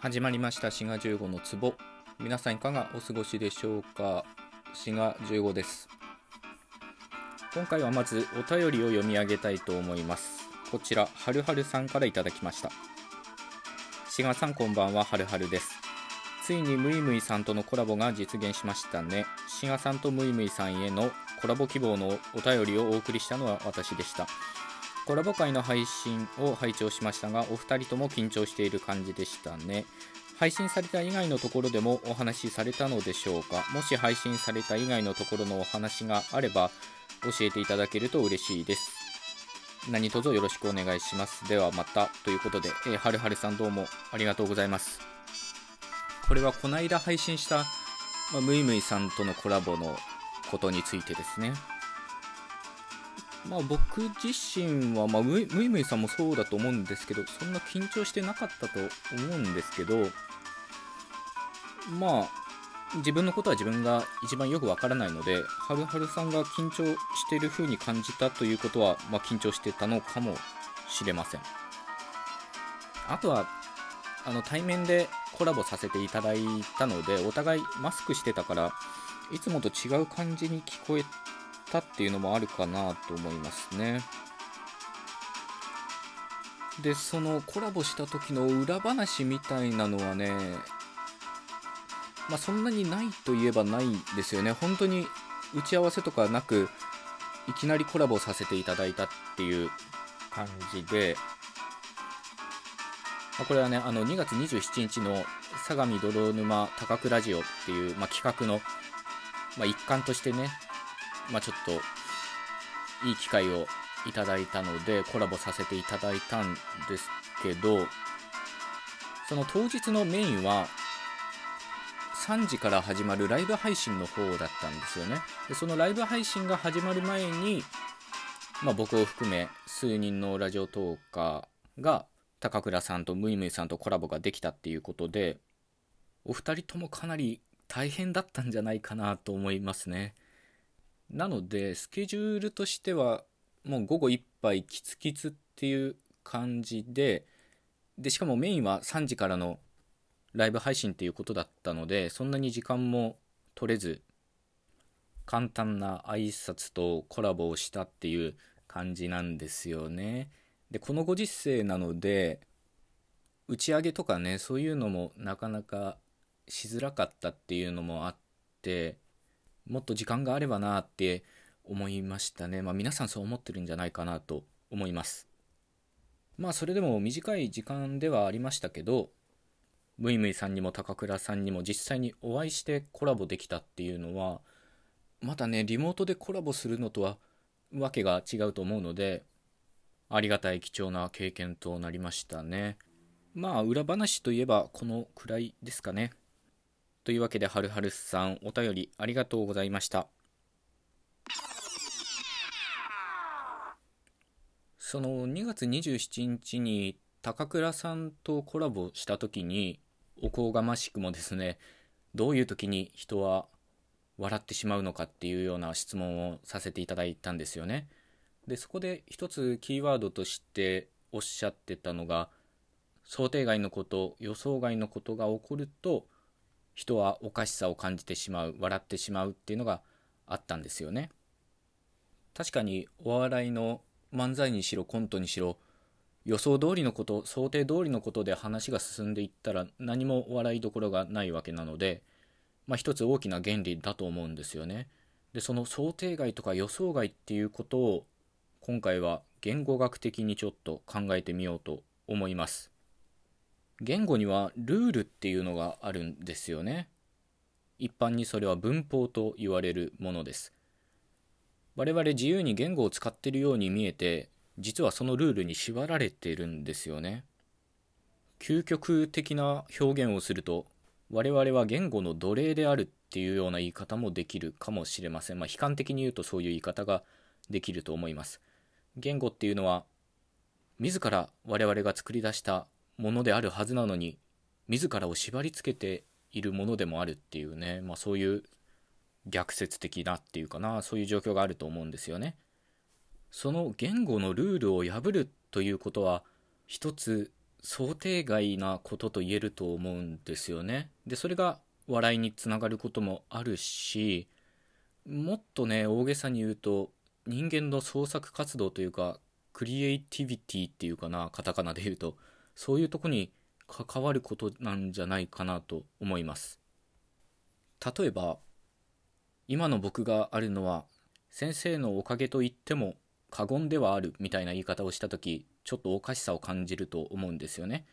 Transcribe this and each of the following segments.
始まりました。滋賀15の壺。皆さんいかがお過ごしでしょうか？滋賀15です。今回はまずお便りを読み上げたいと思います。こちらはるはるさんからいただきました。滋賀さんこんばんは。はるはるです。ついにむいむいさんとのコラボが実現しましたね。滋賀さんとむいむいさんへのコラボ希望のお便りをお送りしたのは私でした。コラボ会の配信を拝聴しましたがお二人とも緊張している感じでしたね。配信された以外のところでもお話しされたのでしょうか？もし配信された以外のところのお話があれば教えていただけると嬉しいです。何卒よろしくお願いします。ではまたということで、えー、はるはるさんどうもありがとうございます。これはこないだ配信した、まあ、むいむいさんとのコラボのことについてですね。まあ、僕自身は、まあ、むいむいさんもそうだと思うんですけどそんな緊張してなかったと思うんですけどまあ自分のことは自分が一番よくわからないのではるはるさんが緊張してる風に感じたということは、まあ、緊張してたのかもしれません。あとはあの対面でコラボさせていただいたのでお互いマスクしてたからいつもと違う感じに聞こえたっていうのもあるかなと思いますね。で、そのコラボした時の裏話みたいなのはね、まあ、そんなにないといえばないですよね。本当に打ち合わせとかなく、いきなりコラボさせていただいたっていう感じで、まあ、これはね、あの2月27日の相模泥沼高倉ラジオっていう、まあ、企画の、まあ、一環としてね、まあ、ちょっといい機会をいただいたのでコラボさせていただいたんですけどその当日のメインは3時から始まるライブ配信の方だったんですよねでそのライブ配信が始まる前に、まあ、僕を含め数人のラジオトーカーが高倉さんとムイムイさんとコラボができたっていうことでお二人ともかなり大変だったんじゃないかなと思いますね。なので、スケジュールとしては、もう午後いっぱいキツキツっていう感じで、で、しかもメインは3時からのライブ配信っていうことだったので、そんなに時間も取れず、簡単な挨拶とコラボをしたっていう感じなんですよね。で、このご時世なので、打ち上げとかね、そういうのもなかなかしづらかったっていうのもあって、もっと時間があればなって思いましたね。まあ皆さんそう思ってるんじゃないかなと思います。まあそれでも短い時間ではありましたけど、ムイムイさんにも高倉さんにも実際にお会いしてコラボできたっていうのは、またね、リモートでコラボするのとはわけが違うと思うので、ありがたい貴重な経験となりましたね。まあ裏話といえばこのくらいですかね。というわけで、はるはるさん、お便りありがとうございました。その2月27日に高倉さんとコラボした時に、おこがましくもですね、どういう時に人は笑ってしまうのかっていうような質問をさせていただいたんですよね。で、そこで一つキーワードとしておっしゃってたのが、想定外のこと、予想外のことが起こると、人はおかしさを感じてしまう笑ってしまうっていうのがあったんですよね。確かにお笑いの漫才にしろコントにしろ予想通りのこと想定通りのことで話が進んでいったら何も笑いどころがないわけなのでまあ一つ大きな原理だと思うんですよね。でその想定外とか予想外っていうことを今回は言語学的にちょっと考えてみようと思います。言語にはルールっていうのがあるんですよね。一般にそれは文法と言われるものです。我々自由に言語を使っているように見えて、実はそのルールに縛られているんですよね。究極的な表現をすると、我々は言語の奴隷であるっていうような言い方もできるかもしれません。まあ、悲観的に言うとそういう言い方ができると思います。言語っていうのは、自ら我々が作り出したものであるはずなのに自らを縛り付けているものでもあるっていうね、まあ、そういう逆説的なっていうかなそういう状況があると思うんですよね。その言語のルールを破るということは一つ想定外なことと言えると思うんですよね。で、それが笑いにつながることもあるし、もっとね、大げさに言うと、人間の創作活動というか、クリエイティビティっていうかな、カタカナで言うと、そういうとこに関わることなんじゃないかなと思います。例えば、今の僕があるのは、先生のおかげと言っても過言ではあるみたいな言い方をした時ちょっとおかしさを感じると思うんですよね。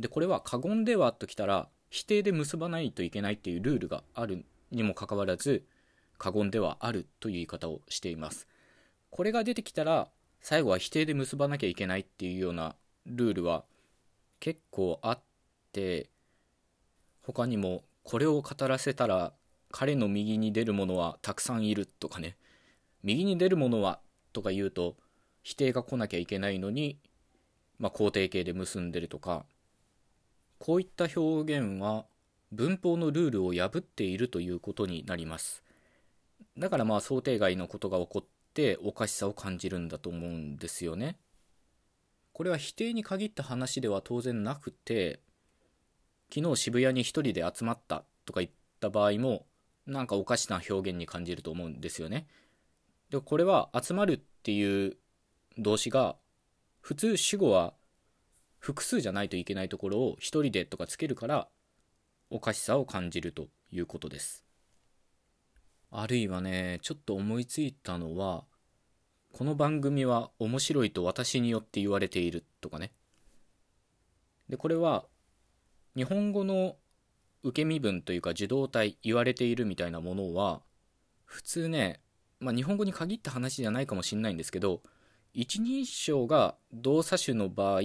でこれは過言ではときたら否定で結ばないといけないっていうルールがあるにもかかわらず過言ではあるという言い方をしています。これが出てきたら最後は否定で結ばなきゃいけないっていうようなルールは結構あって他にもこれを語らせたら彼の右に出る者はたくさんいるとかね。右に出る者はとか言うと否定が来なきゃいけないのに、まあ、肯定形で結んでるとか。こういった表現は文法のルールを破っているということになります。だからまあ想定外のことが起こっておかしさを感じるんだと思うんですよね。これは否定に限った話では当然なくて昨日渋谷に一人で集まったとか言った場合もなんかおかしな表現に感じると思うんですよね。でこれは集まるっていう動詞が普通主語は複数じゃないといけないところを一人でとかつけるからおかしさを感じるということです。あるいはねちょっと思いついたのはこの番組は面白いと私によって言われているとかねでこれは日本語の受け身分というか受動体言われているみたいなものは普通ねまあ、日本語に限った話じゃないかもしれないんですけど一人称が動作種の場合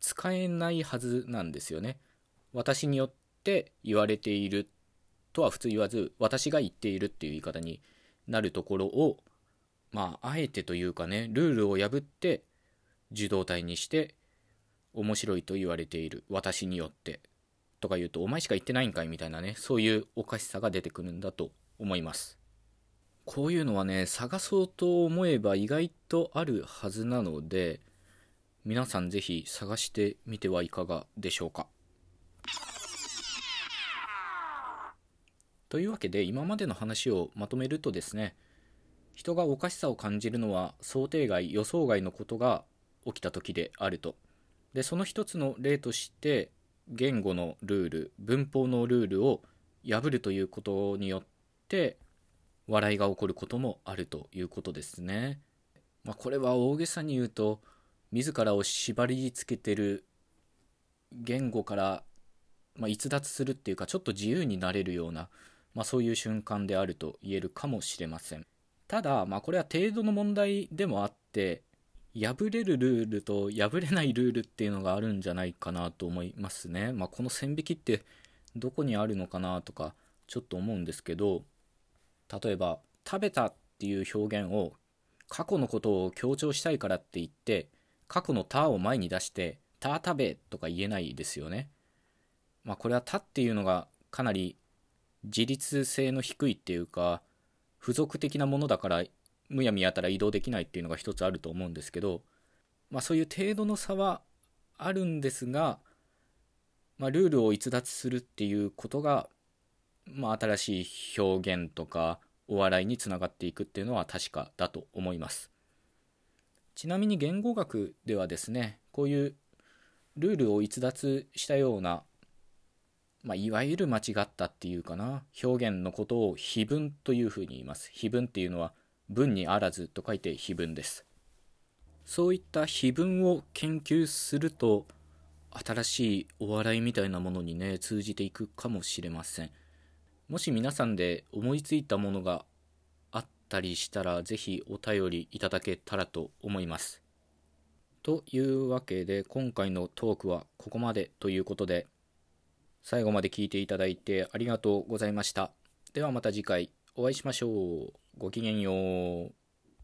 使えないはずなんですよね。私によって言われているとは普通言わず私が言っているっていう言い方になるところをまああえてというかねルールを破って受動体にして面白いと言われている私によってとか言うとお前しか言ってないんかいみたいなねそういうおかしさが出てくるんだと思います。こういうのはね、探そうと思えば意外とあるはずなので、皆さんぜひ探してみてはいかがでしょうか。というわけで今までの話をまとめるとですね人がおかしさを感じるのは想定外予想外のことが起きた時であるとでその一つの例として言語のルール文法のルールを破るということによって笑いが起こることもあるということですね。まあ、これは大げさに言うと自らを縛りつけてる言語から、まあ、逸脱するっていうかちょっと自由になれるような、まあ、そういう瞬間であると言えるかもしれません。ただ、まあ、これは程度の問題でもあって破れるルールと破れないルールっていうのがあるんじゃないかなと思いますね。まあ、この線引きってどこにあるのかなとかちょっと思うんですけど例えば食べたっていう表現を過去のことを強調したいからって言って過去の「た」を前に出して「た食べ」とか言えないですよね。まあこれは「た」っていうのがかなり自立性の低いっていうか付属的なものだからむやみやたら移動できないっていうのが一つあると思うんですけど、まあ、そういう程度の差はあるんですが、まあ、ルールを逸脱するっていうことがまあ、新しい表現とかお笑いにつながっていくっていうのは確かだと思います。ちなみに言語学ではですねこういうルールを逸脱したような、まあ、いわゆる間違ったっていうかな。表現のことを非文というふうに言います。非文っていうのは文にあらずと書いて非文です。そういった非文を研究すると新しいお笑いみたいなものにね通じていくかもしれません。もし皆さんで思いついたものがあったりしたら、ぜひお便りいただけたらと思います。というわけで、今回のトークはここまでということで、最後まで聞いていただいてありがとうございました。ではまた次回お会いしましょう。ごきげんよう。